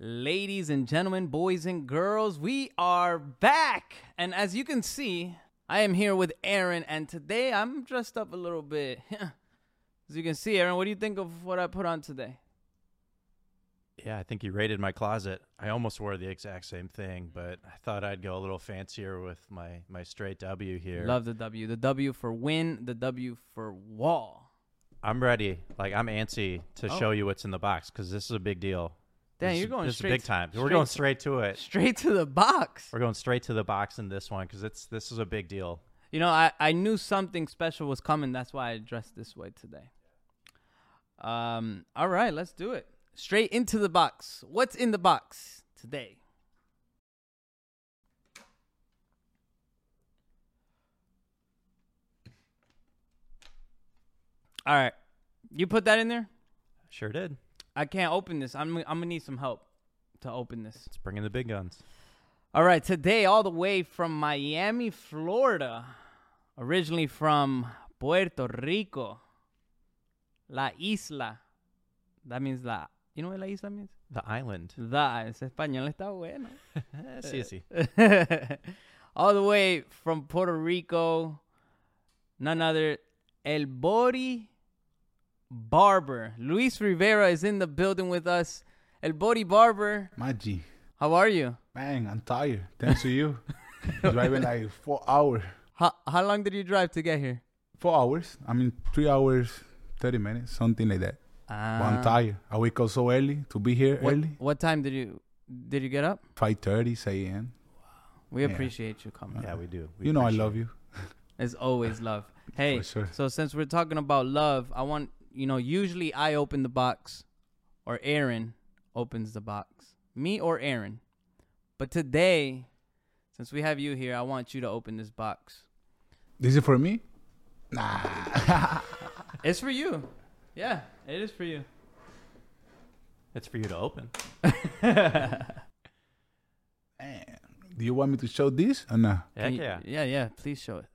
Ladies and gentlemen, boys and girls, we are back. And as you can see, I am here with Aaron, and today I'm dressed up a little bit. as you can see, Aaron, what do you think of what I put on today? Yeah, I think you raided my closet. I almost wore the exact same thing, but I thought I'd go a little fancier with my my straight W here. Love the W. The W for win, the W for Wahl. I'm ready. Like I'm antsy to Oh. show you what's in the box because this is a big deal. Dang, This- you're going this straight big time. We're going straight to it. Straight to the box. We're going straight to the box in this one because it's this is a big deal. You know, I, I knew something special was coming. That's why I dressed this way today. Um, all right, let's do it. Straight into the box. What's in the box today? All right, you put that in there. Sure did. I can't open this. I'm I'm gonna need some help to open this. Let's bring in the big guns. All right, today, all the way from Miami, Florida, originally from Puerto Rico, La Isla. That means la. You know what la isla means? The island. Da. Ese español está bueno. Sí, sí. all the way from Puerto Rico, none other, El Bori Barber. Luis Rivera is in the building with us. El Bori Barber, My how are you? Man, I'm tired. Thanks to you. Driving like four hours. How, how long did you drive to get here? Four hours. I mean, three hours, 30 minutes, something like that. But I'm Ah. tired. I wake up so early to be here What, early. what time did you did you get up? 5.30, 6 a.m. We Yeah. appreciate you coming. Yeah, we do. We You know I love you. It's always love. Hey, For sure. so since we're talking about love, I want you know. Usually I open the box, or Aaron opens the box. Me or Aaron. But today, since we have you here, I want you to open this box. This is for me? Nah. It's for you. Yeah, it is for you. It's for you to open. Man. Do you want me to show this or no? Heck you- yeah. yeah, yeah. Please show it.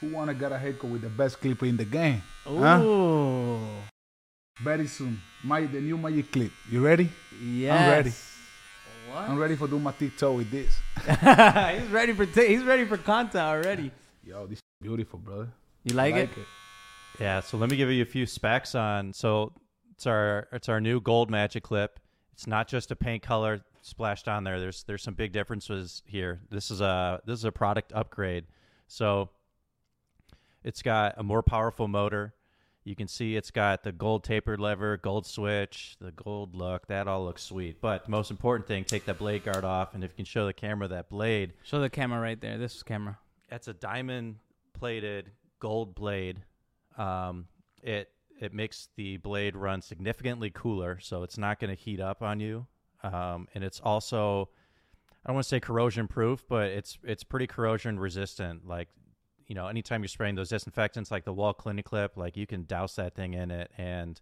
Who want to get a haircut with the best clipper in the game? Ooh. Huh? Very soon. My, the new Magic Clip. You ready? Yes. I'm ready. What? I'm ready for do my TikTok with this. he's ready for t- he's ready for content already. Yo, this is beautiful, brother. You like, I it? Yeah, so let me give you a few specs on. So it's our it's our new gold magic clip. It's not just a paint color splashed on there. There's there's some big differences here. This is a this is a product upgrade. So it's got a more powerful motor. You can see it's got the gold tapered lever, gold switch, the gold look. That all looks sweet. But the most important thing, take that blade guard off, and if you can show the camera that blade, Show the camera right there. This camera. that's a diamond plated gold blade. Um, it it makes the blade run significantly cooler, so it's not going to heat up on you. Um, and it's also I don't want to say corrosion proof, but it's it's pretty corrosion resistant. Like you know, anytime you're spraying those disinfectants, like the Wahl clinic clip, like you can douse that thing in it, and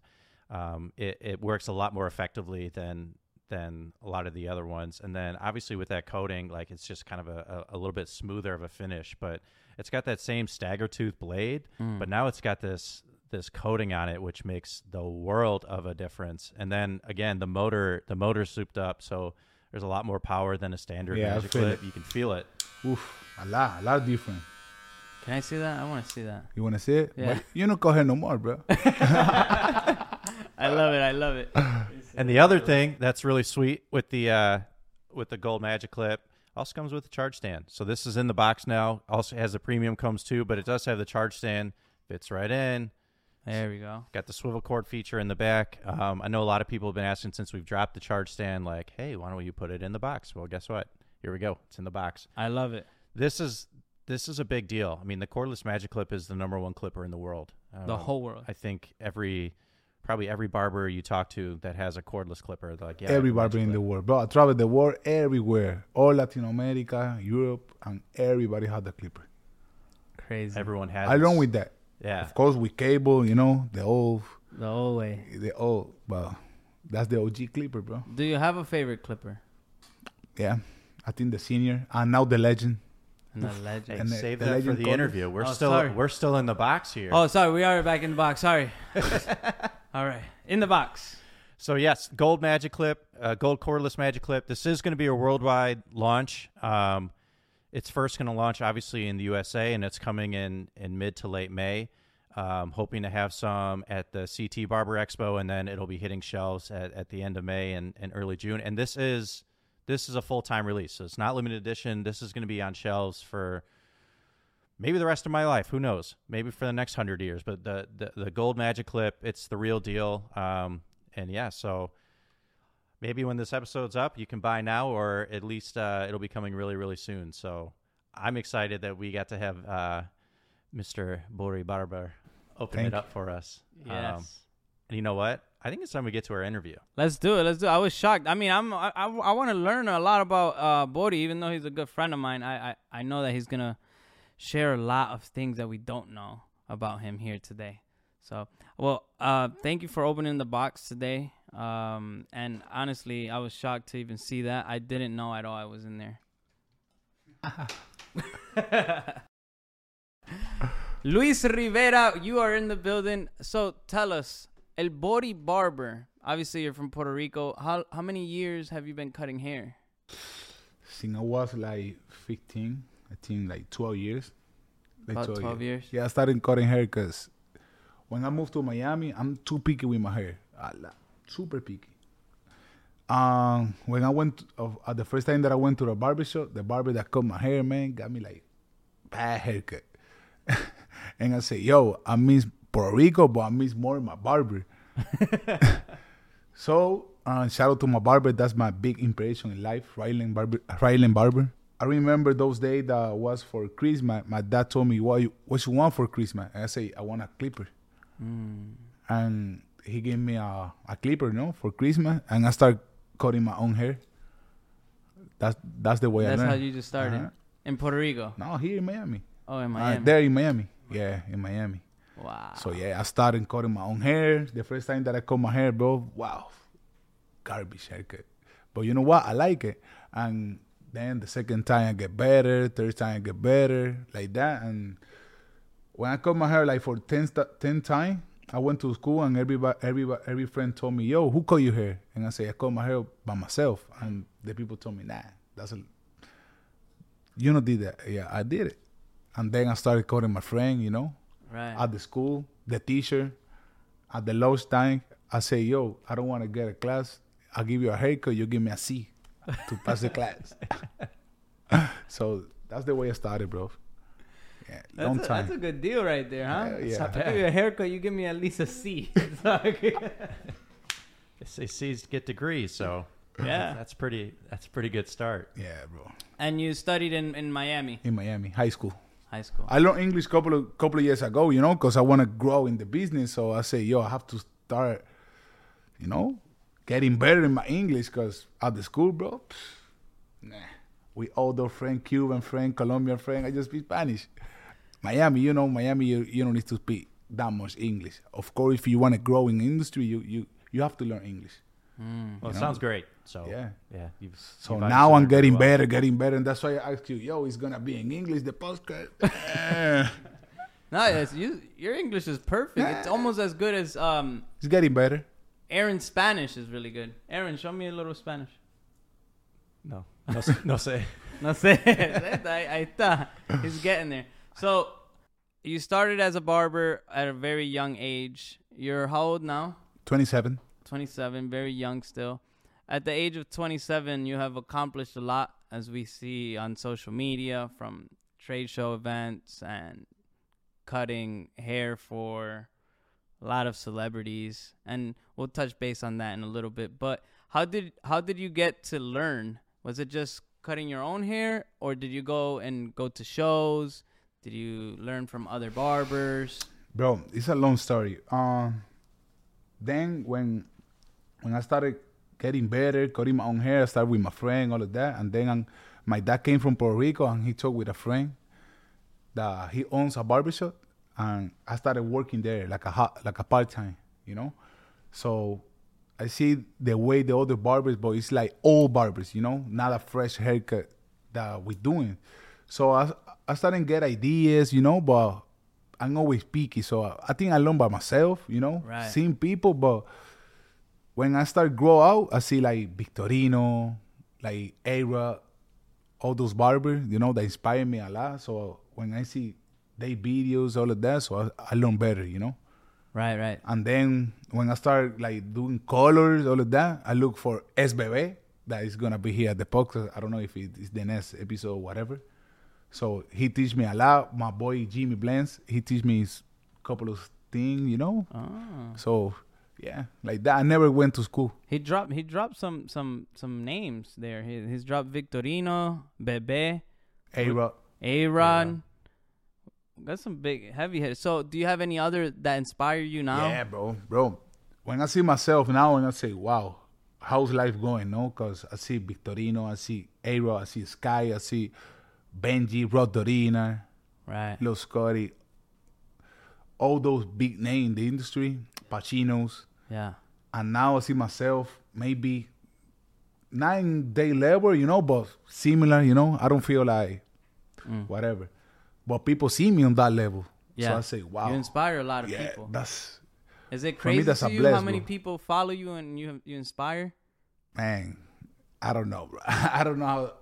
um, it it works a lot more effectively than than a lot of the other ones. And then obviously with that coating, like it's just kind of a, a, a little bit smoother of a finish, but it's got that same stagger tooth blade, Mm. but now it's got this this coating on it, which makes the world of a difference. And then again, the motor the motor's souped up, so there's a lot more power than a standard Yeah, magic clip. You can feel it. Oof, a lot, a lot different. Can I see that? I want to see that. You want to see it? Yeah. But you don't call her no more, bro. I love it. I love it. And the other thing that's really sweet with the uh, with the gold magic clip also comes with a charge stand. So this is in the box now. Also has the premium comes too, but it does have the charge stand. Fits right in. There we go. Got the swivel cord feature in the back. Um, I know a lot of people have been asking since we've dropped the charge stand, like, "Hey, why don't you put it in the box?" Well, guess what? Here we go. It's in the box. I love it. This is this is a big deal. I mean, the cordless magic clip is the number one clipper in the world. The Um, whole world. I think every probably every barber you talk to that has a cordless clipper, they're like, yeah, Every barber magic in the world, bro. I travel the world everywhere, all Latin America, Europe, and everybody had the clipper. Crazy. Everyone has. I run with that. Yeah, Of course, with cable, you know, the old, the old way. the old, but that's the OG clipper, bro. Do you have a favorite clipper? Yeah, I think the senior and now the legend. And the legend. And the- save the that for legend the cordless? interview. We're Oh, still sorry. we're still in the box here. Oh, sorry. We are back in the box. Sorry. All right. In the box. So yes, gold magic clip, uh, gold cordless magic clip. This is going to be a worldwide launch. Um, it's first going to launch obviously in the USA, and it's coming in in mid to late May. Um, hoping to have some at the CT Barber Expo, and then it'll be hitting shelves at, at the end of May and, and early June. And this is this is a full time release, so it's not limited edition. This is going to be on shelves for maybe the rest of my life. Who knows? Maybe for the next hundred years. But the, the the gold magic clip, it's the real deal. Um, and yeah, so maybe when this episode's up, you can buy now, or at least uh, it'll be coming really really soon. So I'm excited that we got to have uh, Mr. Bori Barber open Thank it up for us. Yes. Um, and you know what? I think it's time we get to our interview. Let's do it. Let's do it. I was shocked. I mean, I'm I, I, I want to learn a lot about uh Bori, even though he's a good friend of mine. I, I I know that he's gonna share a lot of things that we don't know about him here today. So, well, uh, thank you for opening the box today. Um, and honestly, I was shocked to even see that. I didn't know at all I was in there. Luis Rivera, you are in the building. So tell us, El Bori Barber. Obviously, you're from Puerto Rico. How how many years have you been cutting hair? Since I was like 15, I think like 12 years. Like About 12 years. Yeah, I started cutting hair because when I moved to Miami, I'm too picky with my hair. Super picky. Um, when I went, uh, uh, the first time that I went to the barber shop, the barber that cut my hair, man, got me like bad haircut. and I said, yo, I miss Puerto Rico, but I miss more my barber. so, uh, shout out to my barber. That's my big inspiration in life, Ryland Barber. Ryland Barber. I remember those days that was for Christmas. My dad told me, what you, what you want for Christmas? And I say, I want a clipper. Mm. And he gave me a, a clipper, you know, for Christmas. And I start cutting my own hair. That's that's the way That's I how you just started Uh-huh. in Puerto Rico. No, here in Miami. Oh, in Uh, Miami. there in Miami. Yeah, in Miami. Wow. So yeah, I started cutting my own hair. The first time that I cut my hair, bro, wow, garbage haircut. But you know what? I like it. And then the second time I get better, third time I get better, like that. And when I cut my hair like for 10, st- 10 times, I went to school and everybody, everybody, every friend told me, yo, who cut your hair? And I say, I cut my hair by myself. And the people told me, nah, that's a, you know, did that. Yeah, I did it. And then I started cutting my friend, you know, right. at the school, the teacher, at the lowest time, I say, yo, I don't want to get a class. I'll give you a haircut. You give me a C to pass the class. so that's the way I started, bro. Yeah, that's, long a, time. that's a good deal right there, huh? Yeah, yeah. I give you a haircut, you give me at least a C. They say C's get degrees, so Yeah. that's pretty. That's a pretty good start. yeah, bro. and you studied in, in Miami In Miami, high school. High school. I learned English couple of couple of years ago, you know, because I want to grow in the business. So I say, yo, I have to start, you know, getting better in my English. Because at the school, bro, nah, we older friend, Cuban friend, Colombian friend. I just speak Spanish. Miami, you know, Miami, you, you don't need to speak that much English. Of course, if you want to grow in industry, you you you have to learn English. Mm. Well, it know? sounds great. So Yeah. yeah. You've, So you've now I'm getting done very better, getting better, and that's why I asked you, yo, it's gonna be in English the podcast. Eh, No, it's, you, your English is perfect. It's almost as good as um, it's getting better. Aaron's Spanish is really good. Aaron, show me a little Spanish. well. No, no, say- no say. No sé. ahí, ahí está. He's getting there. So, you started as a barber at a very young age. You're how old now? 27. 27, very young still. At the age of 27, you have accomplished a lot, as we see on social media from trade show events and cutting hair for a lot of celebrities. And we'll touch base on that in a little bit. But how did how did you get to learn? Was it just cutting your own hair, or did you go and go to shows? Did you learn from other barbers? Bro, it's a long story. Um, then when when I started getting better, cutting my own hair, I started with my friend, all of that, and then um, my dad came from Puerto Rico and he talked with a friend that he owns a barbershop, and I started working there like a hot, like a part time, you know. So I see the way the other barbers, but it's like old barbers, you know, not a fresh haircut that we're doing. So I I started to get ideas, you know, but I'm always picky. So I think I learn by myself, you know, Right. seeing people, but when I start grow out, I see like Victorino, like Era, all those barbers, you know, that inspire me a lot. So when I see their videos, all of that, so I, I learn better, you know. Right, right. And then when I start like doing colors, all of that, I look for SBB that is gonna be here at the podcast. I don't know if it is the next episode or whatever. So he teach me a lot. My boy Jimmy Blends, he teach me a couple of things, you know. Oh. So yeah, like that. I never went to school. He dropped he dropped some some some names there. He, he's dropped Victorino, Bebe. Aaron. That's some big heavy hitters. So, do you have any other that inspire you now? Yeah, bro, bro. When I see myself now, and I say, "Wow, how's life going?" No, because I see Victorino, I see A-Rod, I see Sky, I see Benji, Rod Dorina, Right. Los Scotty, all those big names in the industry, Pacinos, Yeah. and now I see myself maybe nine day level, you know, but similar, you know. I don't feel like Mm. whatever, but people see me on that level, Yeah. so I say, "Wow, You inspire a lot of yeah, people. that's Is it for me, crazy that's to you how many bro. people follow you and you you inspire? man, I don't know, bro. I don't know how.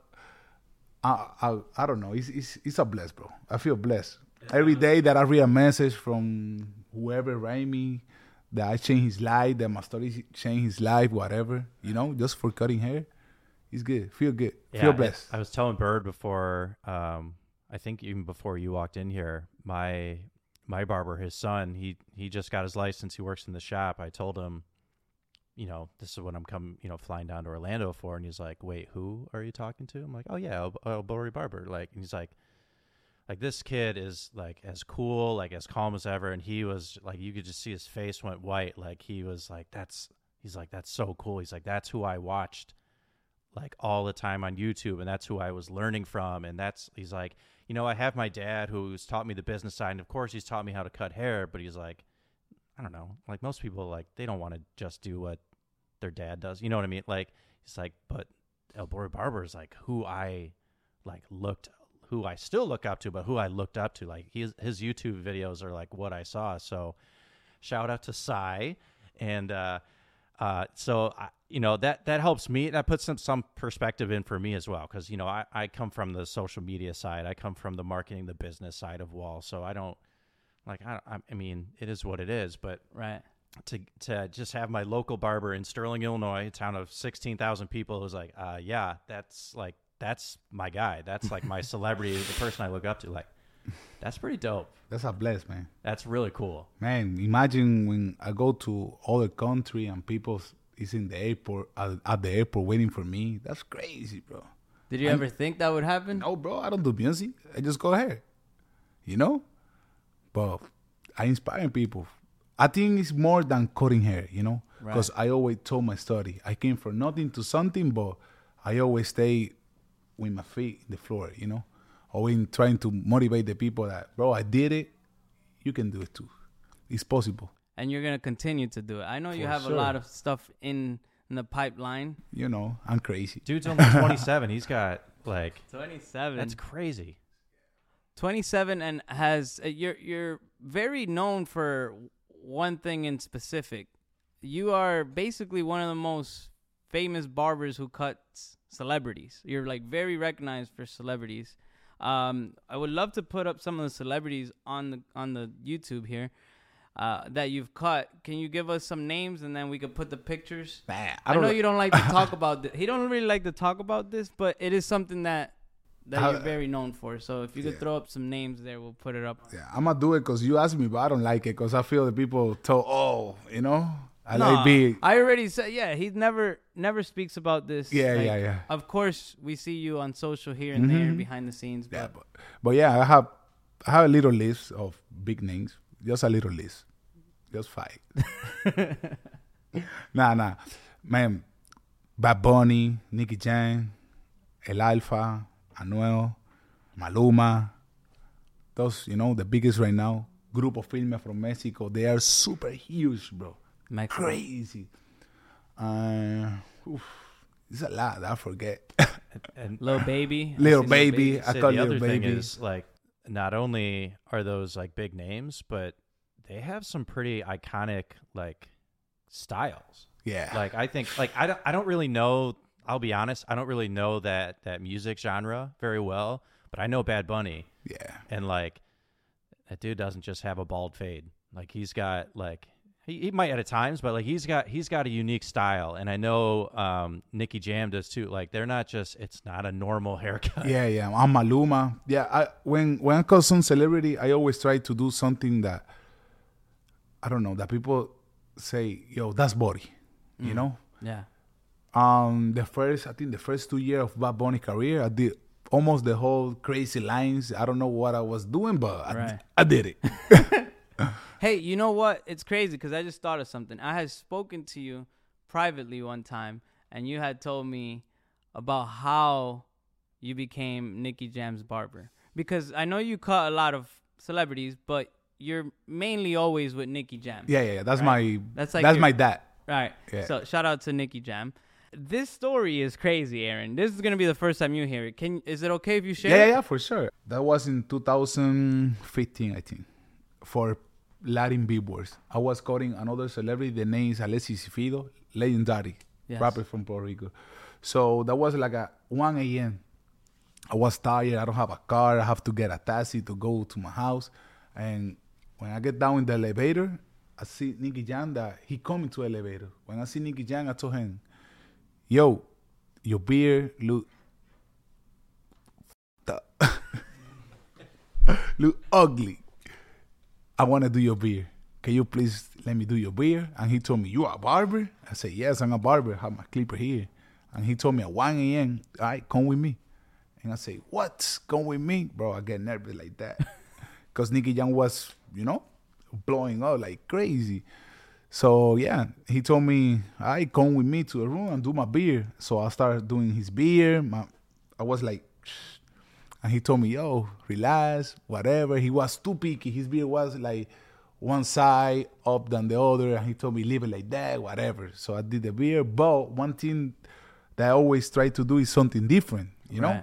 I, I, I don't know. It's, it's it's a bless, bro. I feel blessed every day that I read a message from whoever write me that I change his life, that my story change his life, whatever. You know, just for cutting hair, it's good. Feel good. feel blessed. I, was telling Byrd before, um, I think even before you walked in here, my my barber, his son, he he just got his license. He works in the shop. I told him, you know, this is what I'm coming, you know, flying down to Orlando for. And he's like, wait, who are you talking to? I'm like, oh yeah, El, El Barber. Like, and he's like, like this kid is like as cool, like as calm as ever. And he was like, you could just see his face went white. Like he was like, that's, he's like, that's so cool. He's like, that's who I watched like all the time on YouTube, and that's who I was learning from. And that's he's like, you know, I have my dad who's taught me the business side, and of course he's taught me how to cut hair. But he's like, I don't know, like most people, like they don't want to just do what their dad does. You know what I mean? Like he's like, but El Bori Barber is like who I like looked, who I still look up to, but who I looked up to. Like his his YouTube videos are like what I saw. So shout out to Sai and. uh uh, so I, you know that that helps me. And that puts some some perspective in for me as well, because you know I, I come from the social media side. I come from the marketing, the business side of Wahl. So I don't like I I I mean it is what it is. But Right. to to just have my local barber in Sterling, Illinois, a town of sixteen thousand people, who's like, uh, yeah, that's like that's my guy. That's like my celebrity, the person I look up to. Like that's pretty dope. That's a bless, man. That's really cool. Man, imagine when I go to other country and people is in the airport at, at the airport waiting for me. That's crazy, bro. Did you I'm- ever think that would happen? No, bro, I don't do music. I just go ahead. You know? But I inspire people. I think it's more than cutting hair, you know? Right. Because I always told my story. I came from nothing to something, but I always stay with my feet in the floor, you know? or in trying to motivate the people that, bro, I did it. You can do it too. It's possible. And you're gonna continue to do it. I know you For have a lot of stuff in in the pipeline. You know, I'm crazy. Dude's only twenty seven. He's got like Twenty seven. that's crazy. 27 and has uh, you're you're very known for one thing in specific. You are basically one of the most famous barbers who cuts celebrities. You're like very recognized for celebrities. Um, I would love to put up some of the celebrities on the on the YouTube here uh, that you've cut. Can you give us some names and then we could put the pictures? Nah, I, I know you don't like to talk about this. He don't really like to talk about this, but it is something that that you're very known for. So if you could Yeah. throw up some names there, we'll put it up. Yeah, I'm gonna do it because you asked me, but I don't like it because I feel that people tell, oh, you know, I Nah, like big. I already said, yeah. He never never speaks about this. Yeah, Like, yeah, yeah. Of course, we see you on social here and there Mhm. behind the scenes. But Yeah, but, but yeah, I have I have a little list of big names, just a little list, just five. nah, nah, man, Bad Bunny, Nicky Jam, El Alfa, Anuel, Maluma, those you know the biggest right now. Grupo Firme from Mexico, they are super huge, bro. Mexico. Crazy. Uh, oof, it's a lot. I forget. And Lil Baby, Little see baby. I say call the Lil other thing Baby. is like not only are those like big names, but they have some pretty iconic like styles. Yeah. Like I think like I don't I don't really know. I'll be honest. I don't really know that that music genre very well, but I know Bad Bunny, yeah. and like that dude doesn't just have a bald fade. Like he's got like he, he might at times, but like he's got he's got a unique style, and I know um, Nicky Jam does too. Like they're not just it's not a normal haircut. Yeah, yeah. I'm Maluma. Yeah, I when when I call some celebrity, I always try to do something that I don't know that people say, "Yo, that's body," you know. Yeah. Um, the first I think the first two years of Bad Bunny career, I did almost the whole crazy lines. I don't know what I was doing, but I, Right. I did it. Hey, you know what? It's crazy because I just thought of something. I had spoken to you privately one time, and you had told me about how you became Nicky Jam's barber. Because I know you cut a lot of celebrities, but you're mainly always with Nicky Jam. yeah, yeah. yeah. That's Right. my That's like that's your- my dad. Right. Yeah. So shout out to Nicky Jam. This story is crazy, Aaron. This is gonna be the first time you hear it. Can is it okay if you share? Yeah, it? yeah, yeah, for sure. That was in 2015, I think, for Latin Billboards. I was cutting another celebrity. The name is Alexis Fido, legendary Yes. rapper from Puerto Rico. So that was like at 1 a.m. I was tired. I don't have a car. I have to get a taxi to go to my house. And when I get down in the elevator, I see Nicky Jam that he coming to elevator. When I see Nicky Jam, I told him, "Yo, your beard look look ugly. I want to do your beard. Can you please let me do your beard? And he told me, You are a barber? I said, Yes, I'm a barber. I have my clipper here. And he told me at 1 a.m., All right, come with me. And I say, What? Come with me? Bro, I get nervous like that. Because Nicky Young was, you know, blowing up like crazy. So yeah, he told me, I come with me to the room and do my beard. So I started doing his beard. My, I was like, and he told me, yo, relax, whatever. He was too picky. His beard was like one side up than the other. And he told me, leave it like that, whatever. So I did the beard. But one thing that I always try to do is something different, you know?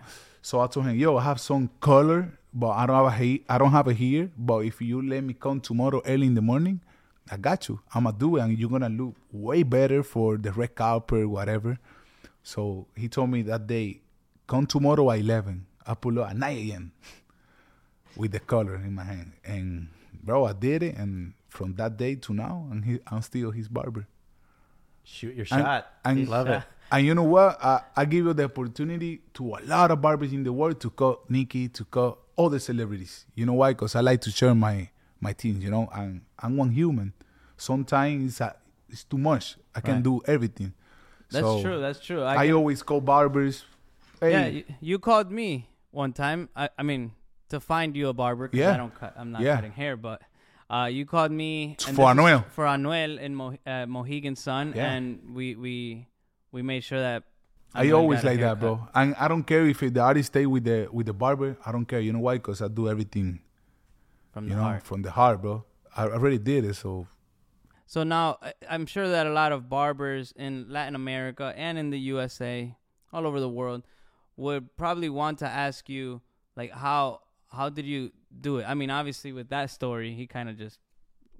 So I told him, yo, I have some color, but I don't have a he- I don't have it here. But if you let me come tomorrow early in the morning, I got you. I'ma do it, and you're gonna look way better for the red carpet, whatever. So he told me that day, come tomorrow at eleven. I pull up at nine a.m. with the color in my hand, and bro, I did it, and from that day to now, and he, I'm still his barber. Shoot your And- shot. and- Love it. And you know what? I, I give you the opportunity to a lot of barbers in the world to cut Nicky, to cut all the celebrities. You know why? Because I like to share my my things. You know, and I'm one human. Sometimes it's, a, it's too much. I can Right. do everything. That's So, true. That's true. I, get- always call barbers. Hey, Yeah, you, you called me one time. I, I mean, to find you a barber because Yeah. I don't cut. I'm not Yeah. cutting hair, but uh, you called me and For this Anuel. For Anuel in Mo, uh, Mohegan Sun, Yeah. and we we we made sure that. I Anuel always got a like that, haircut. bro. And I don't care if the artist stay with the with the barber. I don't care. You know why? Because I do everything. From You the know, heart. from the heart, bro. I already did it, so So now I- I'm sure that a lot of barbers in Latin America and in the USA, all over the world, would probably want to ask you like how how did you do it? I mean, obviously with that story, he kind of just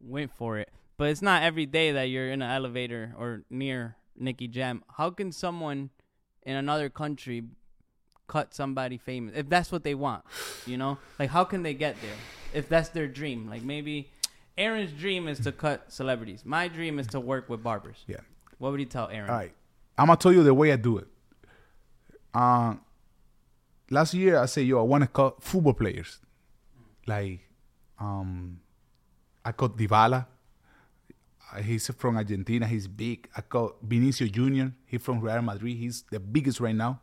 went for it. But it's not every day that you're in an elevator or near Nicky Jam. How can someone in another country cut somebody famous if that's what they want? You know, like how can they get there if that's their dream? Like maybe Aaron's dream is to cut celebrities. My dream is to work with barbers. yeah. What would you tell Aaron? All right. I'm gonna tell you the way I do it. Uh, last year I said, yo, I want to cut football players. Like, um, I cut Dybala. He's from Argentina. He's big. I cut Vinicius Junior. He's from Real Madrid. He's the biggest right now.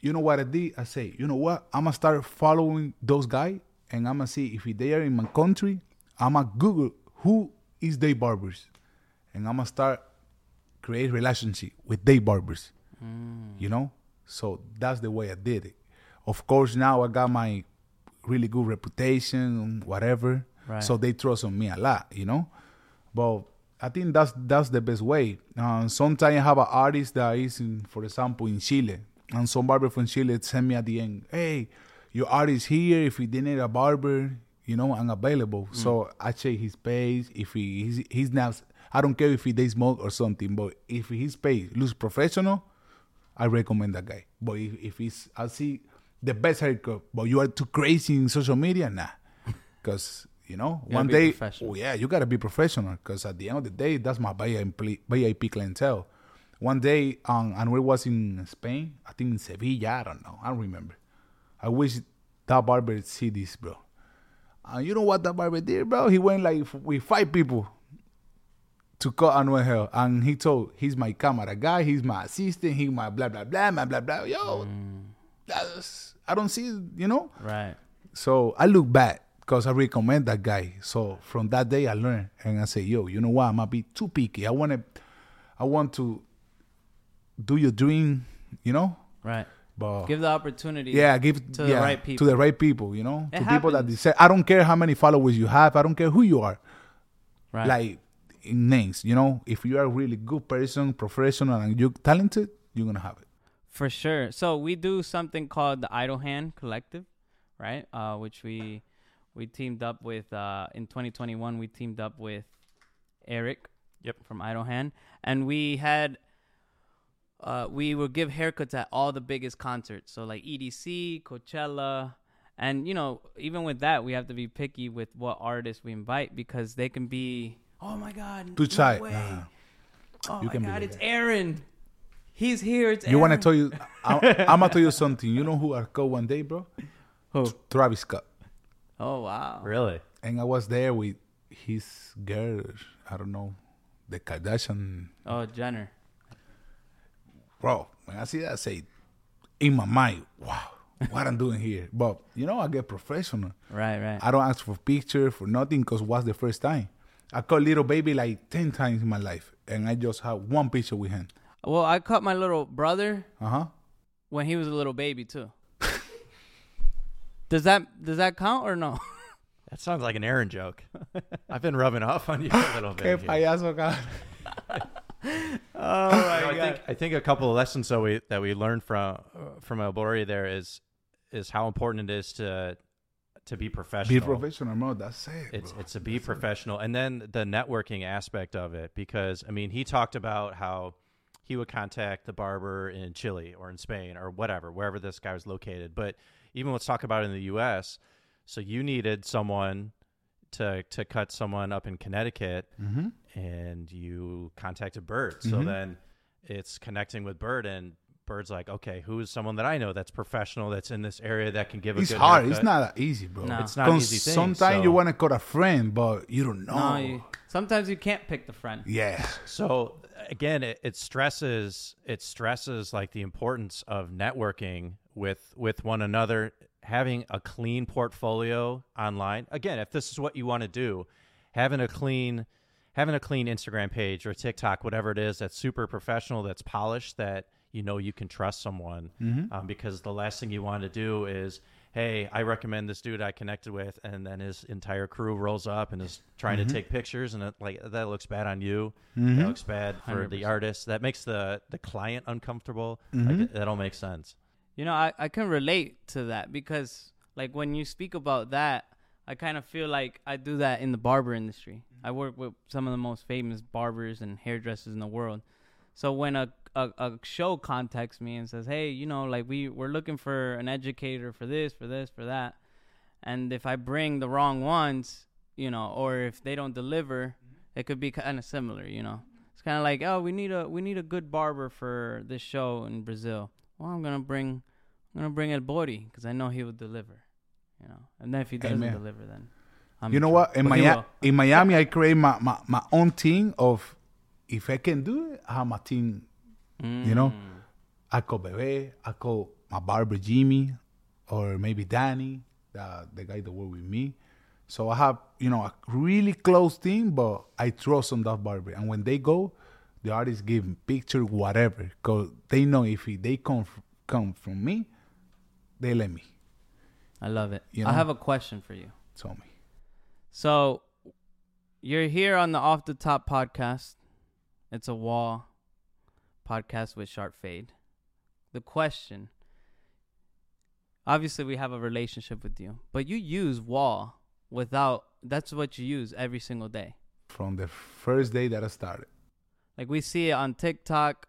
You know what I did? I say, you know what? I'm gonna start following those guys, and I'm gonna see if they are in my country. I'm gonna Google who is they barbers, and I'm gonna start create relationship with they barbers. You know, so that's the way I did it. Of course, now I got my really good reputation, whatever. Right. So they trust on me a lot. You know, but I think that's that's the best way. Uh, sometimes I have an artist that is, in, for example, in Chile, and some barber from Chile send me at the end, "Hey, your artist here. If you need a barber, you know, I'm available." So I check his page. If he he's, he's not I don't care if he they smoke or something, but if his pay looks professional, I recommend that guy. But if, if he's, I see the best haircut, but you are too crazy in social media, nah. Because, you know, You one day, oh yeah, you got to be professional. Because at the end of the day, that's my VIP, clientele. One day, um, and we was in Spain, I think in Sevilla, I don't know, I don't remember. I wish that barber see this, bro. And you know what that barber did, bro? He went like f- with five people to cut Anuel and he told, "He's my camera guy. He's my assistant. He's my blah blah blah, blah blah blah." Yo, mm. that's I don't see, you know. Right. So I look back because I recommend that guy. So from that day, I learned, and I say, "Yo, you know what? I'm gonna be too picky. I want to, I want to do your dream, you know." Right. But Give the opportunity. yeah, give to the right people. to the right people, you know, It to people that happens. say, I don't care how many followers you have, I don't care who you are, Right. like in names, you know. If you are a really good person, professional, and you're talented, you're gonna have it. For sure. So we do something called the Idle Hand Collective, right? Uh, which we we teamed up with uh, in 2021. We teamed up with Eric. Yep. From Idle Hand, and we had. Uh, we would give haircuts at all the biggest concerts, so like EDC, Coachella, and you know, even with that, we have to be picky with what artists we invite because they can be, oh my god, Too no shy. way. Nah. oh You my can be god, like it's that. Aaron, he's here. It's You want to tell you? I, I'm gonna tell you something. You know who I caught one day, bro? Who? Travis Scott. Oh wow. Really? and I was there with his girl. I don't know, the Kardashian. Oh Jenner. Bro, when I see that, I say, in my mind, wow, what I'm doing here. But you know, I get professional. Right, right. I don't ask for picture for nothing because was the first time. I caught Lil Baby like ten times in my life, and I just have one picture with him. well, I caught my little brother Uh huh. when he was a little baby too. does that does that count or no? That sounds like an Aaron joke. I've been rubbing off on you a little bit. Que here. payaso, God. oh No, I think I think a couple of lessons that we that we learned from uh, from El Bori there is is how important it is to to be professional. Be professional, mode. That's it. It's bro. it's to be professional, and then the networking aspect of it. Because I mean, he talked about how he would contact the barber in Chile or in Spain or whatever, wherever this guy was located. But even let's talk about it in the U.S. So you needed someone to to cut someone up in Connecticut, Mhm. and you contacted Byrd. So Mhm. then it's connecting with Byrd, and Byrd's like, okay, who is someone that I know that's professional, that's in this area that can give a It's good hard. haircut? It's not that easy, bro. No. It's not an 'Cause easy thing, Sometimes so- you want to call a friend, but you don't know. No, you, sometimes you can't pick the friend. yeah. So again, it, it stresses it stresses like the importance of networking with with one another, having a clean portfolio online. Again, if this is what you want to do, having a clean having a clean Instagram page or TikTok, whatever it is, that's super professional, that's polished, that you know you can trust someone. Um, because the last thing you want to do is, hey, I recommend this dude I connected with, and then his entire crew rolls up and is trying to take pictures, and it, like that looks bad on you. That looks bad for the 100%. artist. That makes the the client uncomfortable. Mm-hmm. Like, that don't make sense. You know, I, I can relate to that because like when you speak about that, I kind of feel like I do that in the barber industry. I work with some of the most famous barbers and hairdressers in the world. So when a, a, a show contacts me and says, "Hey, you know, like we we're looking for an educator for this, for this, for that," and if I bring the wrong ones, you know, or if they don't deliver, it could be kind of similar, you know. It's kind of like, "Oh, we need a we need a good barber for this show in Brazil." Well, I'm gonna bring I'm gonna bring El Bori because I know he will deliver, you know. And then if he doesn't Amen. deliver, then I'm You know in what? In Miami, in Miami, I create my, my, my own team of if I can do it, I have my team. You know, Mm. I call Bebe, I call my barber Jimmy, or maybe Danny, the the guy that work with me. So I have you know a really close team, but I trust on that barber. And when they go, the artists give picture whatever, cause they know if they come come from me, they let me. I love it. You I have a question for you. Tell me. So you're here on the Off the Top podcast. It's a Wahl podcast with Sharp Fade. The question obviously we have a relationship with you, but you use Wahl without that's what you use every single day. from the first day that I started. Like we see it on TikTok,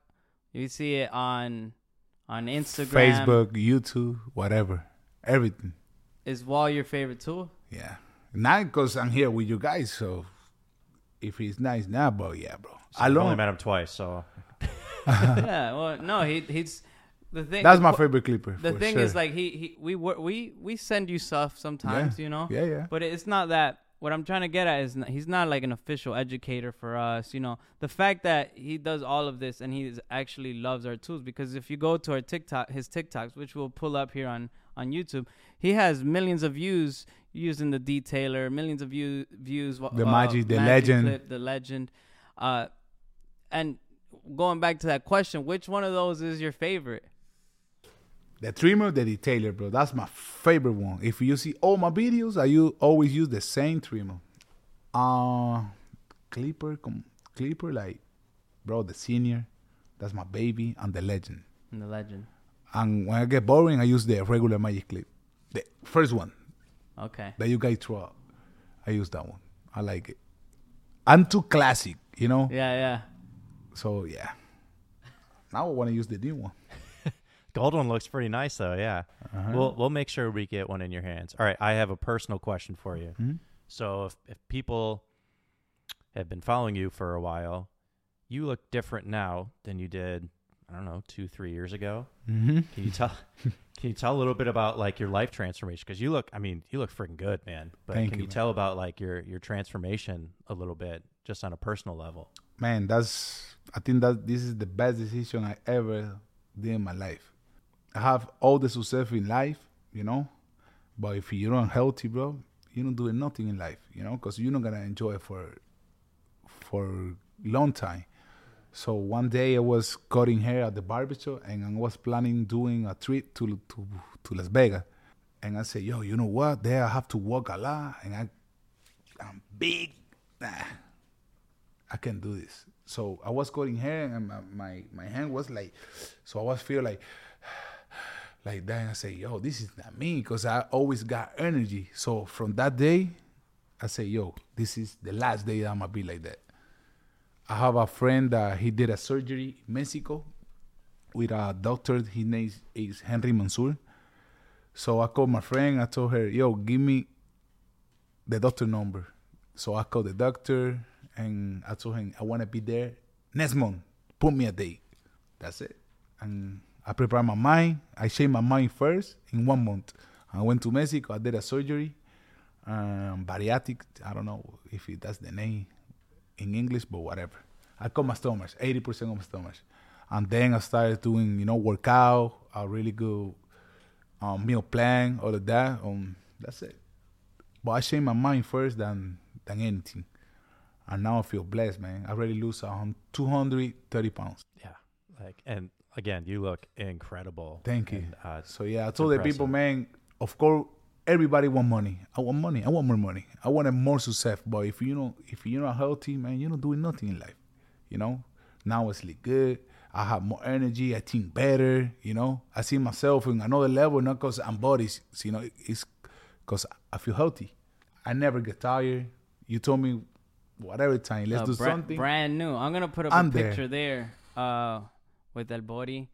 we see it on on Instagram. Facebook, YouTube, whatever, everything. Is Wahl your favorite tool? Yeah, not because I'm here with you guys. So if he's nice now, but yeah, bro. So I've only met him twice, so yeah. Well, no, he he's the thing. that's my favorite clipper. The thing sure. is, like he he we wor- we we send you stuff sometimes, you know. yeah, yeah. But it's not that. What I'm trying to get at is not, he's not like an official educator for us. You know, the fact that he does all of this and he is actually loves our tools because if you go to our TikTok, his TikToks, which we'll pull up here on on YouTube, he has millions of views using the detailer, millions of view, views. The Magic, the Legend. clip, the legend, uh, and going back to that question, which one of those is your favorite? The trimmer, the detailer, bro. That's my favorite one. If you see all my videos, I u- always use the same trimmer. Uh clipper, com- clipper, like, bro, the senior. That's my baby and the legend. And the legend. And when I get boring, I use the regular magic clip. The first one Okay. that you guys throw out. I use that one. I like it. I'm too classic, you know? Yeah, yeah. So, yeah. Now I want to use the new one. gold one looks pretty nice though. Yeah, Uh-huh. we'll we'll make sure we get one in your hands. All right, I have a personal question for you. Mhm. So if if people have been following you for a while, you look different now than you did. I don't know, two three years ago. Mm-hmm. Can you tell? can you tell a little bit about like your life transformation? Because you look, I mean, you look freaking good, man. But Thank can you, you, tell about like your your transformation a little bit, just on a personal level? man, that's I think that this is the best decision I ever did in my life. I have all the success in life, you know, but if you're not healthy, bro, you're not doing nothing in life, you know, because you're not gonna enjoy it for for long time. So one day I was cutting hair at the barbershop, and I was planning doing a trip to to to Las Vegas, and I said, "Yo, you know what? There I have to walk a lot, and I I'm big." I can't do this. So I was cutting hair and my, my, my hand was like, so I was feel like, like that. And I say, yo, this is not me because I always got energy. So from that day, I say, yo, this is the last day I'm gonna be like that. I have a friend that he did a surgery in Mexico with a doctor. His name is Henry Mansour. So I called my friend. I told her, yo, give me the doctor number. So I called the doctor and I told him I want to be there next month. Put me a date. That's it. And I prepared my mind. I changed my mind first in one month. I went to Mexico. I did a surgery, um, bariatric. I don't know if it, that's the name in English, but whatever. I cut my stomach, 80% of my stomach. And then I started doing, you know, workout, a really good um, meal plan, all of that. Um, that's it. But I changed my mind first than than anything. And now I feel blessed, man. I already lose um, 230 pounds. Yeah, like and again, you look incredible. Thank you. And, uh, So yeah, I told the people, impressive. man, of course, everybody want money. I want money. I want more money. I want more success. But if you know, if you're not healthy, man, you're not doing nothing in life. You know. Now I sleep good. I have more energy. I think better. You know. I see myself in another level, not because I'm bodies. You know, it's because I feel healthy. I never get tired. You told me, whatever time, let's Uh, do bra- something. brand new. I'm gonna put up I'm a there. picture there, uh, with El Bori,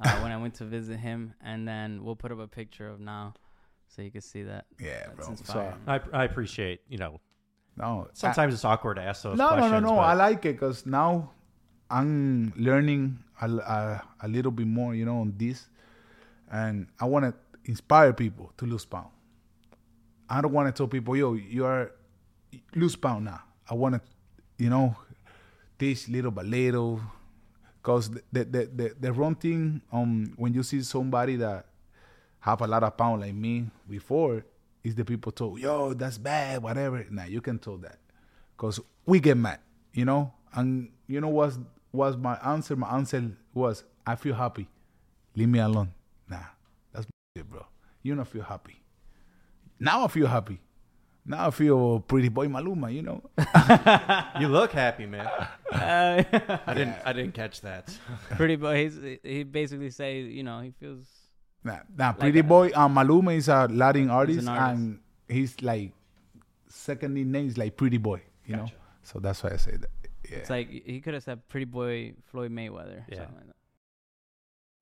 uh, when I went to visit him, and then we'll put up a picture of now, so you can see that. yeah, That's bro. So, inspiring. I I appreciate you know. no, I- Sometimes it's awkward to ask those no, questions. no, no, no. but- I like it because now I'm learning a, a, a little bit more, you know, on this, and I want to inspire people to lose pound. I don't want to tell people, yo, you are lose pound now. I want to, you know, teach little by little, because the the, the the the wrong thing um when you see somebody that have a lot of pound like me before is the people told, yo, that's bad, whatever. Nah, you can tell that because we get mad, you know. And you know what was my answer? My answer was, I feel happy. Leave me alone. Nah, that's it, bro. You don't feel happy. Now I feel happy. Now I feel pretty boy Maluma, you know. You look happy, man. Uh, I didn't. I didn't catch that. pretty boy. He's, he basically say, you know, he feels. Nah, nah pretty a- boy. Um, Maluma is a Latin artist, artist. and he's like second in name is like pretty boy, you know. So that's why I say that. Yeah. It's like he could have said Pretty Boy Floyd Mayweather. Yeah. something like that.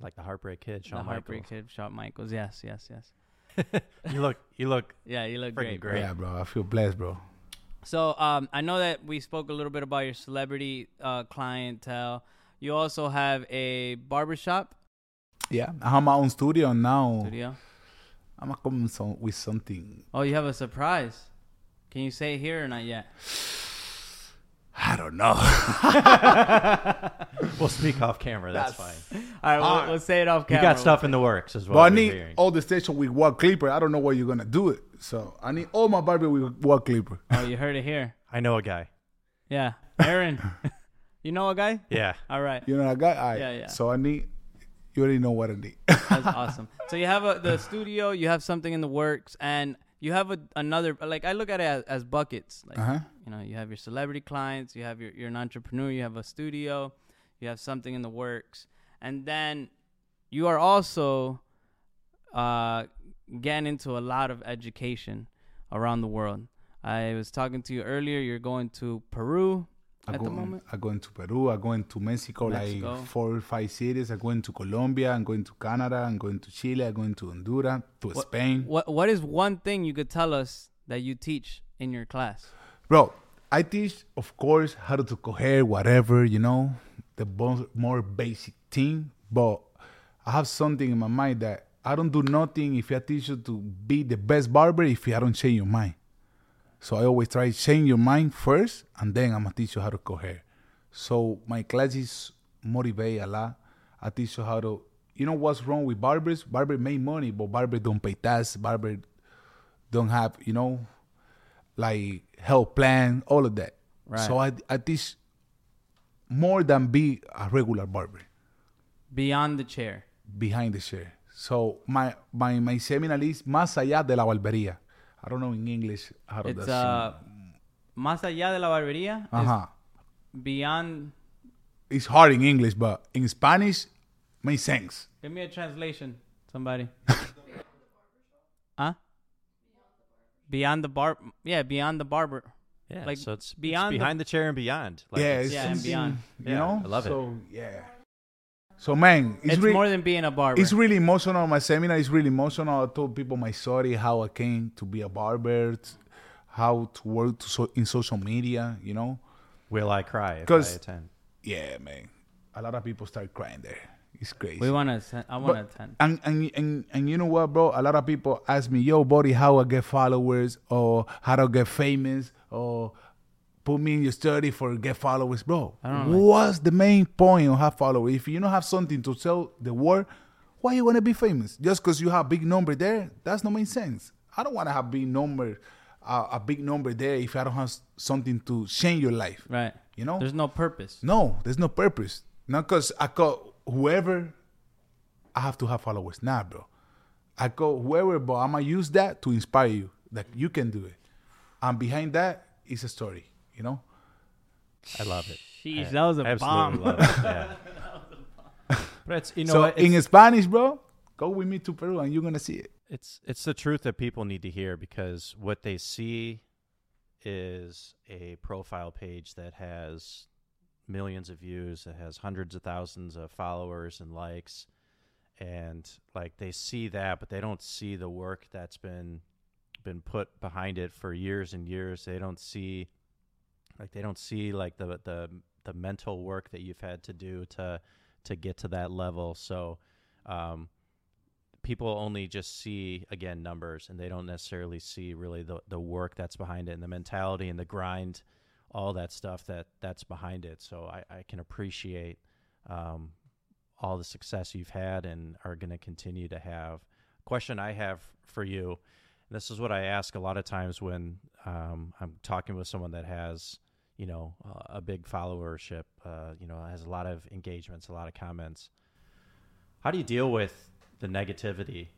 Like the Heartbreak Kid, Shawn the Heartbreak Michaels. Kid, Shawn Michaels. Yes, yes, yes. you look, you look. Yeah, you look great. great. yeah, bro. I feel blessed, bro. So um, I know that we spoke a little bit about your celebrity uh, clientele. You also have a barbershop Yeah, I have my own studio now. studio. I'm gonna come some, with something. Oh, you have a surprise. Can you say it here or not yet? I don't know. We'll speak off camera. That's, fine. All right, we'll, Alright. we'll say it off camera. You got stuff in the works as well. but I need hearing. all the station with one clipper. I don't know where you're gonna do it. So I need all my barber with one clipper. Oh, you heard it here. I know a guy. Yeah, Aaron. you know a guy? Yeah. All right, You know a guy? All right. Yeah, yeah. So I need. You already know what I need. that's awesome. So you have a, the studio, you have something in the works, and you have a, another. Like I look at it as, as buckets. Like uh huh. you know, you have your celebrity clients, you have your you're an entrepreneur, you have a studio, you have something in the works, and then you are also uh, getting into a lot of education around the world. I was talking to you earlier. You're going to Peru I at go, the moment. I go into Peru. I go into Mexico, Mexico. like four or five cities. I'm going to Colombia. I'm going to Canada. I'm going to Chile. I'm going to Honduras, to What- Spain. What What is one thing you could tell us that you teach in your class? Bro, I teach, of course, how to cohere, whatever, you know, the more basic thing. But I have something in my mind that I don't do nothing if I teach you to be the best barber if you don't change your mind. So I always try to change your mind first, and then I'm gonna teach you how to cohere. So my classes motivate a lot. I teach you how to, you know, what's wrong with barbers? Barber make money, but barber don't pay tax. Barber don't have, you know, like health plan, all of that. Right. So I I teach more than be a regular barber Beyond the chair. behind the chair. So my my my seminar is más allá de la barbería. I don't know in English how to It's uh, más allá de la barbería. is uh-huh. Beyond. It's hard in English, but in Spanish makes sense. Give me a translation, somebody. huh? Beyond the bar. Yeah, beyond the barber. Yeah. Like, so it's beyond beyond the- behind the, chair and beyond. Like yeah, it's- it's Yeah, and beyond. You Yeah, know, I love it. so, yeah. So man, it's, It's, really more than being a barber. it's really emotional. My seminar is really emotional. I told people my story, how I came to be a barber, t- how to work to so, in social media. You know, Will I cry if I 'Cause- attend? yeah, man. A lot of people start crying there. It's crazy. we want to. I want to attend. And, and and and you know what, bro? A lot of people ask me, "Yo, buddy, how I get followers, or how to get famous, or put me in your study for get followers, bro." I don't know. What's the main point of have followers? If you don't have something to tell the world, why you want to be famous? Just because you have big number there, that's not make sense. I don't want to have big number, uh, a big number there if I don't have something to change your life. Right. You know? There's no purpose. No, there's no purpose. Not because I call whoever I have to have followers. Nah, bro. I call whoever, but I'm gonna use that to inspire you. That you can do it. And behind that is a story, you know? I love it. Sheesh, I that was a bomb. love it. Yeah. but it's you know so what, in Spanish, bro, go with me to Peru and you're gonna see it. it's it's the truth that people need to hear because what they see is a profile page that has millions of views, that has hundreds of thousands of followers and likes, and like they see that, but they don't see the work that's been been put behind it for years and years. They don't see like they don't see like the the the mental work that you've had to do to to get to that level. So um people only just see again numbers and they don't necessarily see really the the work that's behind it and the mentality and the grind all that stuff that that's behind it so i, I can appreciate um, all the success you've had and are going to continue to have question i have for you this is what i ask a lot of times when um, i'm talking with someone that has you know uh, a big followership uh, you know has a lot of engagements a lot of comments. How do you deal with the negativity?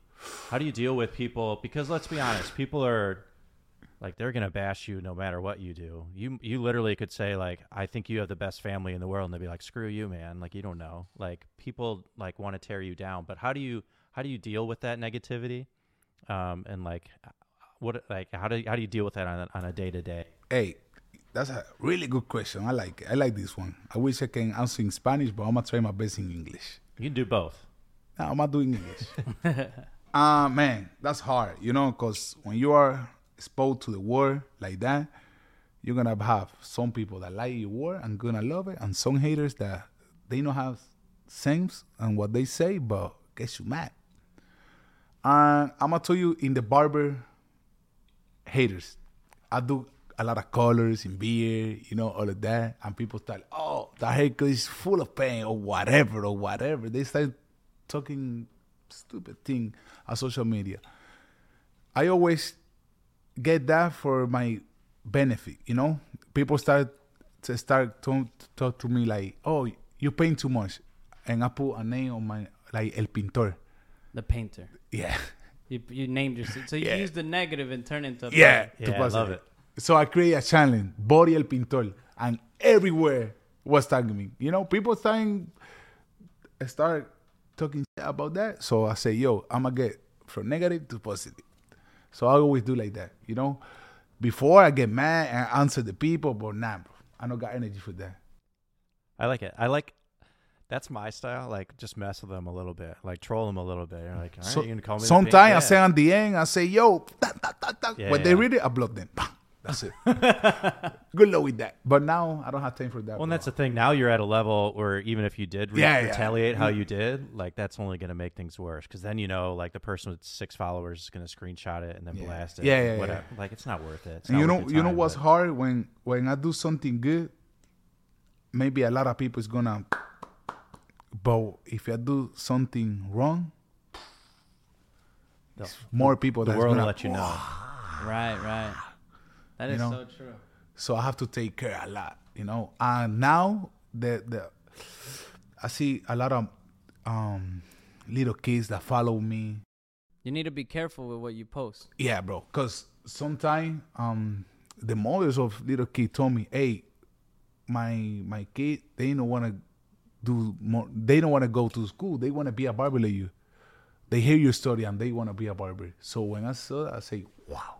How do you deal with people? Because let's be honest people are like they're gonna bash you no matter what you do. You you literally could say like i think you have the best family in the world and they'd be like screw you man. Like you don't know. Like people like want to tear you down. But how do you how do you deal with that negativity? Um and like what like how do how do you deal with that on a, on a day to day Hey, that's a really good question. I like it. I like this one. I wish I can answer in Spanish, but I'm gonna try my best in English. You can do both. No, I'm not doing English. uh man, that's hard, you know, because when you are exposed to the word like that, you're gonna have some people that like your word and gonna love it, and some haters that they know how sense and what they say, but gets you mad. And I'm gonna tell you in the barber haters, I do a lot of colors in beer, you know, all of that, and people start, oh, that haircut is full of pain or whatever or whatever. They start talking stupid thing on social media. I always get that for my benefit, you know. People start to start to talk to me like, "Oh, you paint too much," and I put a name on my like El Pintor. The painter. Yeah, You, you named yourself. so you Yeah. use the negative and turn it into a yeah, positive. to Yeah, I love it. So I create a challenge, Bori El Pintor, and everywhere was tagging me. You know, people starting start talking shit about that. So I say, yo, I'm gonna get from negative to positive. So I always do like that. You know, before I get mad and answer the people, but nah, bro, I don't got energy for that. I like it. I like. That's my style. Like, just mess with them a little bit, like troll them a little bit. You're like, all right, So, you gonna call me? sometimes I say on the end, I say, yo, ta, ta, ta. Yeah, when they yeah. read it, I block them. That's it. Good luck with that. But now I don't have time for that. Well, and that's the thing. Now you're at a level where even if you did re- Yeah, yeah. retaliate how you did, like that's only going to make things worse. Because then you know, like the person with six followers is going to screenshot it and then Yeah. blast it. Yeah, yeah, yeah. whatever. Like it's not worth it. Not you know, your you know what's but- hard when when I do something good. Maybe a lot of people is gonna, but if I do something wrong, The- more people The world will gonna, let you know. Right, right. That You know? so true. So I have to take care a lot, you know. And now the the I see a lot of um little kids that follow me. You need to be careful with what you post. Yeah, bro. Cause sometimes um the mothers of little kid told me, "Hey, my my kid, they don't want to do more. They don't want to go to school. They want to be a barber like you. They hear your story and they want to be a barber." So when I saw that, I say, "Wow."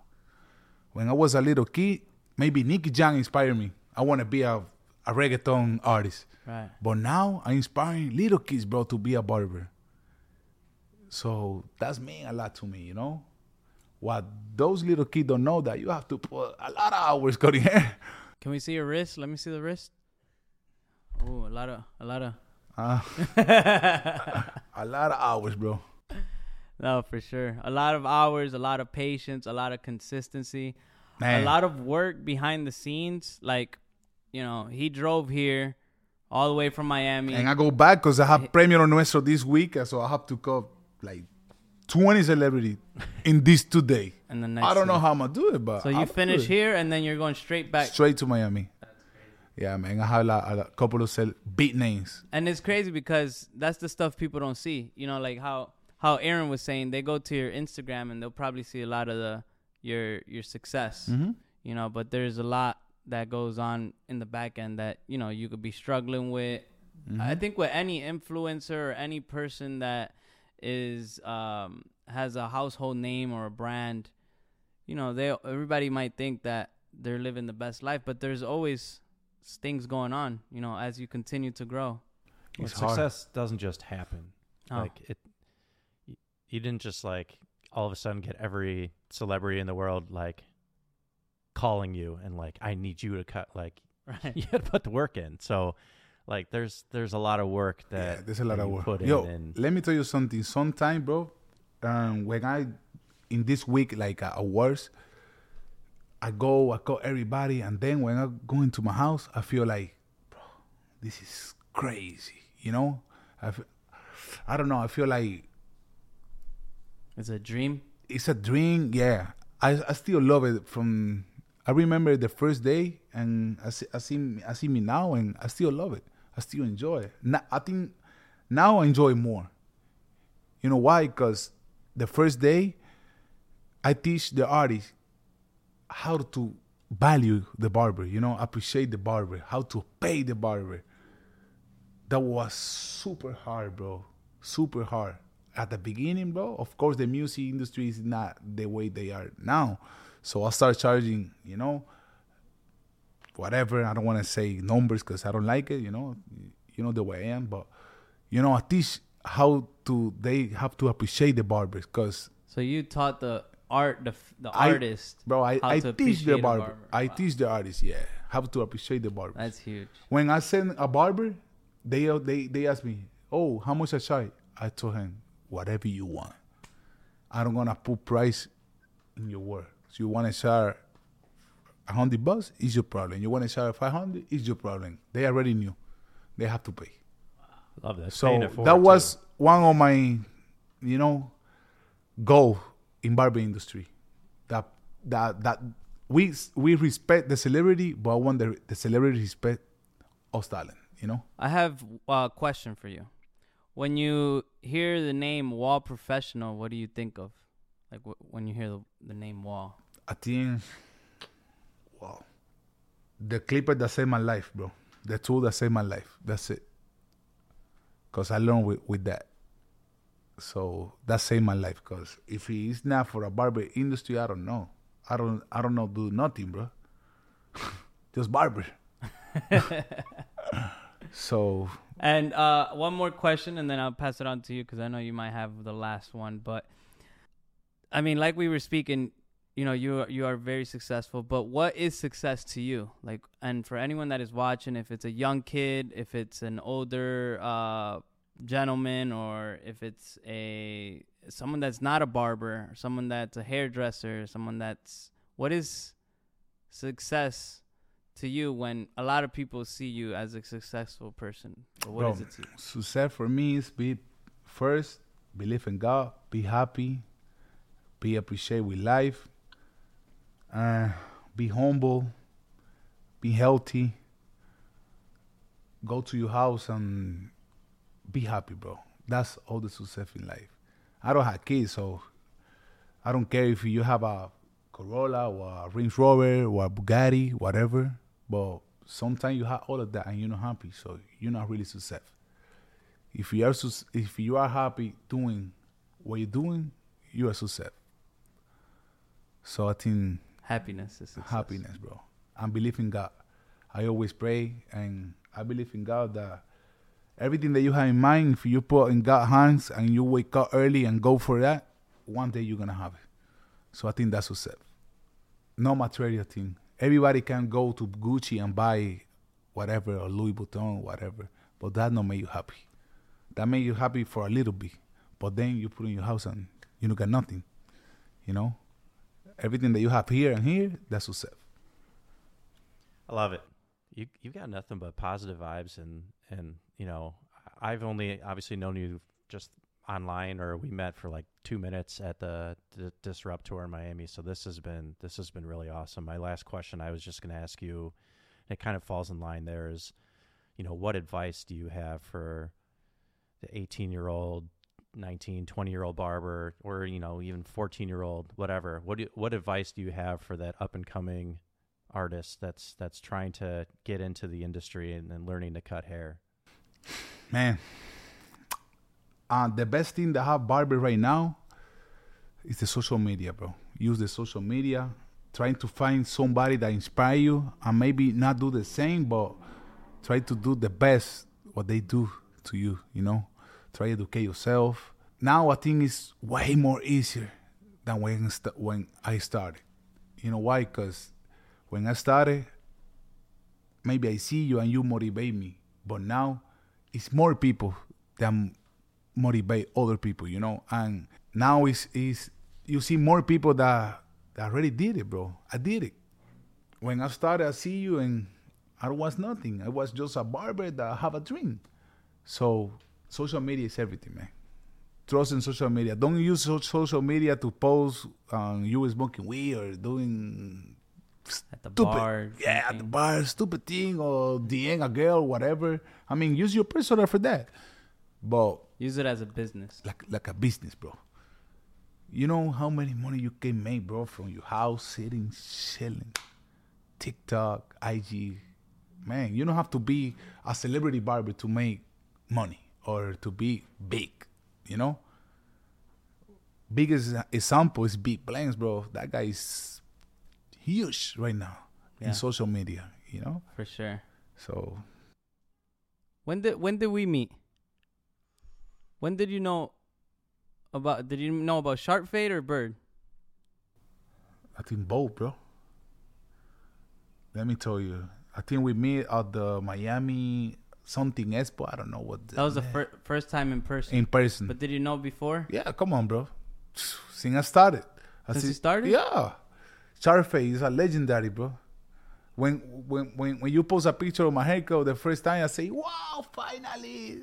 When I was a little kid, maybe Nicky Jam inspired me. I want to be a a reggaeton artist. Right. But now I'm inspiring little kids, bro, to be a barber. So that's mean a lot to me, you know. What those little kids don't know that you have to put a lot of hours cutting hair. Can we see your wrist? Let me see the wrist. Oh, a lot of a lot of Uh, a lot of hours, bro. No, for sure. A lot of hours, a lot of patience, a lot of consistency, Man, a lot of work behind the scenes. Like, you know, he drove here all the way from Miami. and I go back because I have Premio Nuestro this week, so I have to cut like 20 celebrity in this today. and the next I don't know how I'm gonna do it, but So you finish here and then you're going straight back. straight to Miami. Yeah, man. I have like, a couple of cel- big names. And it's crazy because that's the stuff people don't see. You know, like how how Aaron was saying, they go to your Instagram and they'll probably see a lot of the your your success. Mm-hmm. You know, but there's a lot that goes on in the back end that you know you could be struggling with. Mm-hmm. I think with any influencer or any person that is um has a household name or a brand, you know, they everybody might think that they're living the best life, but there's always things going on, you know, as you continue to grow. Well, It's hard. success doesn't just happen. Oh. Like it, y- you didn't just like all of a sudden get every celebrity in the world like calling you and like I need you to cut. Like Right. you had to put the work in. So like there's there's a lot of work that yeah, there's a lot of you work. put Yo, in. Let me tell you something. Sometime, bro, um, when I in this week like uh, awards, I go, I call everybody, and then when I go into my house, I feel like, bro, this is crazy. You know, I I don't know. I feel like It's a dream. it's a dream. Yeah, I I still love it. From I remember the first day, and I see I see I see me now, and I still love it. I still enjoy it. Now, I think now I enjoy more. You know why? Because the first day, I teach the artist how to value the barber. You know, appreciate the barber, how to pay the barber. That was super hard, bro. Super hard. At the beginning, bro, of course, the music industry is not the way they are now. So I start charging, you know, whatever. I don't want to say numbers because I don't like it. You know, you know the way I am. But you know, I teach how to. They have to appreciate the barbers because So you taught the art, the the I- artist. bro, I, I teach the barber. barber. I Wow. teach the artist. Yeah, how to appreciate the barber. That's huge. When I send a barber, they they they ask me, "Oh, how much I charge?" I told him, "Whatever you want. I don't gonna put price in your work. So you want to charge a hundred bucks? Is your problem. You want to charge five hundred? Is your problem. They already knew. They have to pay. Love that. So Paying it forward, that too. was one of my, you know, goal in barber industry. That that that we we respect the celebrity, but I want the, the celebrity respect us talent. You know. I have a question for you. When you hear the name Wahl Professional, what do you think of? Like wh- when you hear the, the name Wahl. I think, wow, the clipper that saved my life, bro. The tool that saved my life. That's it. Cause I learned with, with that. So that saved my life. Cause if it's not for a barber industry, I don't know. I don't. I don't know. Do nothing, bro. Just barber. so And uh, one more question, and then I'll pass it on to you because I know you might have the last one. But I mean, like we were speaking, you know, you are, you are very successful. But what is success to you? Like, and for anyone that is watching, if it's a young kid, if it's an older uh, gentleman, or if it's a someone that's not a barber, someone that's a hairdresser, someone that's what is success to you when a lot of people see you as a successful person? Or what Bro, is it to you? success for me is be first believe in God, be happy, be appreciate with life, uh, be humble, be healthy. Go to your house and be happy, bro. That's all the success in life. I don't have kids, so I don't care if you have a Corolla or a Range Rover or a Bugatti, whatever. But sometimes you have all of that and you're not happy, so you're not really successful. If you are if you are happy doing what you're doing, you are successful. So I think Happiness is success. happiness, bro. I believe in God. I always pray and I believe in God that everything that you have in mind, if you put in God's hands and you wake up early and go for that, one day you're gonna have it. So I think that's success. No material thing. Everybody can go to Gucci and buy whatever or Louis Vuitton, whatever, but that don't make you happy. That make you happy for a little bit, but then you put in your house and you don't get nothing. You know, everything that you have here and here, that's success. I love it. You you've got nothing but positive vibes and and you know I've only obviously known you just online or we met for like two minutes at the, the Disrupt tour in Miami. So this has been this has been really awesome. My last question I was just going to ask you, and it kind of falls in line there is, you know, what advice do you have for the 18 year old 19 20 year old barber or you know even 14 year old whatever what do, what advice do you have for that up and coming artist that's that's trying to get into the industry and, and learning to cut hair Man, uh, the best thing that have barber right now is the social media, bro. Use the social media, trying to find somebody that inspire you, and maybe not do the same, but try to do the best what they do to you. You know, try to educate yourself. Now I think it's way more easier than when st- when I started. You know why? Because when I started, maybe I see you and you motivate me, but now it's more people that motivate other people, you know. And now it's is you see more people that that already did it, bro. I did it. When I started, I see you and I was nothing. I was just a barber that have a dream. So social media is everything, man. Trust in social media. Don't use social media to post um, you smoking weed or doing At the stupid. bar. yeah, at the bar, stupid thing or DM a girl, whatever. I mean, use your personal for that. But Use it as a business. like like a business, bro. You know how many money you can make, bro, from your house sitting chilling. TikTok, IG. Man, you don't have to be a celebrity barber to make money or to be big, you know? Biggest example is Vic Blends, bro. That guy is huge right now Yeah. in social media. you know. For sure. So When did when did we meet? When did you know about? Did you know about Sharp Fade or Byrd? I think both, bro. Let me tell you. I think we meet at the Miami something expo. I don't know what. That was the fir- first time in person. in person. But did you know before? yeah, come on, bro. Since I started. I Since see- you started? Yeah. Sharp Fade is a legendary, bro. When when when when you post a picture of my haircut the first time, I say, "Wow, finally!"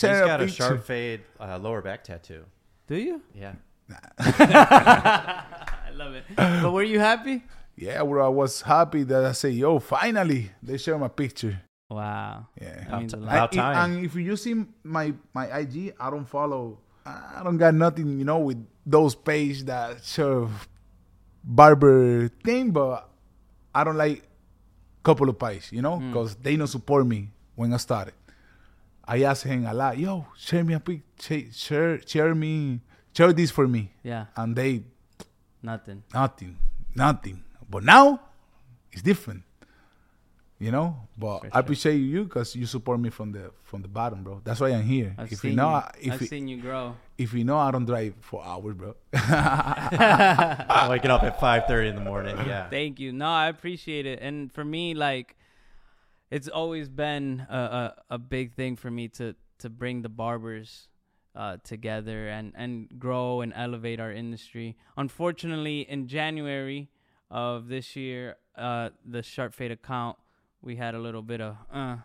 He's Share got a sharp fade uh, lower back tattoo. Do you? Yeah. I love it. but were you happy? Yeah, bro. I was happy that I say, "Yo, finally!" They share my picture. Wow. Yeah. That About means a ti- lot. about I- time. And if you see my my IG, I don't follow. I don't got nothing, you know, with those page that show barber thing, but I don't like couple of pies, you know, Mm. because they don't support me when I started. I asked him a lot, yo, share me a pic, share, share, share me, share this for me, Yeah. and they Nothing. nothing, nothing. But now it's different, you know. But For I sure. appreciate you because you support me from the from the bottom, bro. That's why I'm here. I've if seen you know, you. I- if I've you, seen you grow. if you know, I don't drive for hours, bro. I'm Waking up at 5:30 in the morning. Yeah. Thank you. No, I appreciate it. And for me, like, it's always been a, a, a big thing for me to, to bring the barbers uh, together and, and grow and elevate our industry. Unfortunately, in January of this year, uh, the Sharp Fade account, we had a little bit of, uh,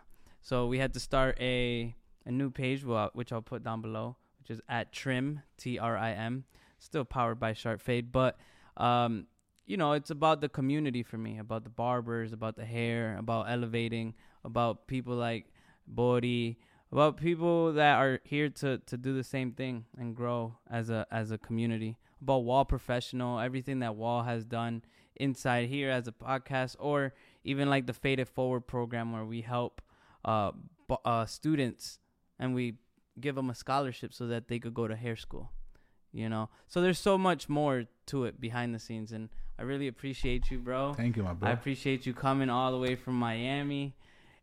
so we had to start a, a new page, which I'll put down below, which is at Trim, T R I M, still powered by Sharp Fade. But, um, you know, it's about the community for me, about the barbers, about the hair, about elevating, about people like Bori, about people that are here to, to do the same thing and grow as a as a community. About Wahl Professional, everything that Wahl has done inside here as a podcast, or even like the Faded Forward program where we help uh, uh students and we give them a scholarship so that they could go to hair school you know so there's so much more to it behind the scenes and i really appreciate you bro Thank you, my bro. i appreciate you coming all the way from miami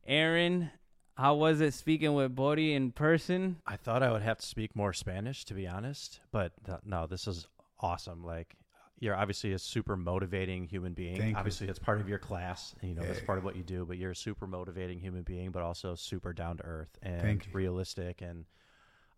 aaron how was it speaking with Bori in person I thought I would have to speak more Spanish, to be honest, but th- no, this is awesome. Like, you're obviously a super motivating human being. Thank you. obviously, it's part of your class, and you know that's Yeah. part of what you do. But you're a super motivating human being, but also super down to earth and realistic. And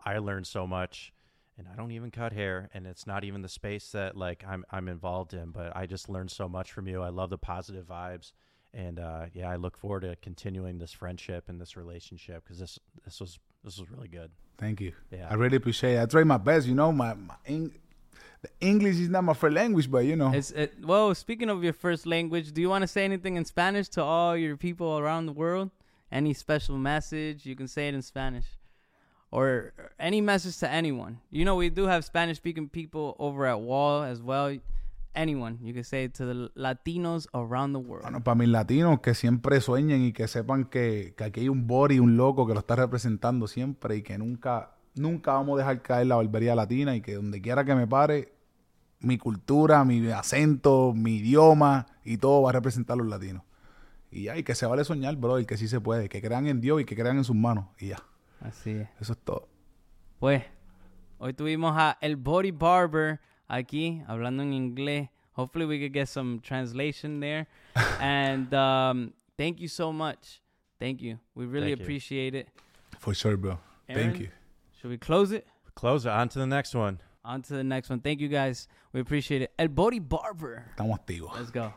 I learned so much. And I don't even cut hair, and it's not even the space that like I'm I'm involved in. But I just learned so much from you. I love the positive vibes, and uh, yeah, I look forward to continuing this friendship and this relationship because this this was this was really good. Thank you. Yeah. I really appreciate it. I try my best, you know. My, my Eng- the English is not my first language, but you know, It's it, well speaking of your first language do you want to say anything in spanish to all your people around the world any special message you can say it in spanish or any message to anyone you know we do have spanish speaking people over at wall as well anyone you can say to the latinos around the world Bueno, para mis latinos que siempre sueñen y que sepan que, que aquí hay un body, un loco que lo está representando siempre y que nunca, nunca vamos a dejar caer la barbería latina y que donde quiera que me pare, mi cultura, mi acento, mi idioma y todo va a representar a los latinos. Y ya, y que se vale soñar, bro, y que sí se puede, que crean en Dios y que crean en sus manos. Y ya, así es eso es todo. Pues, hoy tuvimos a El Bori Barber aquí hablando en inglés. Hopefully we could get some translation there. and um, thank you so much. Thank you. We really Thank you. appreciate it. For sure, bro. Aaron? Thank you. Should we close it? Close it. On to the next one. On to the next one. Thank you guys. We appreciate it. El Bori Barber. Estamos activos. Let's go.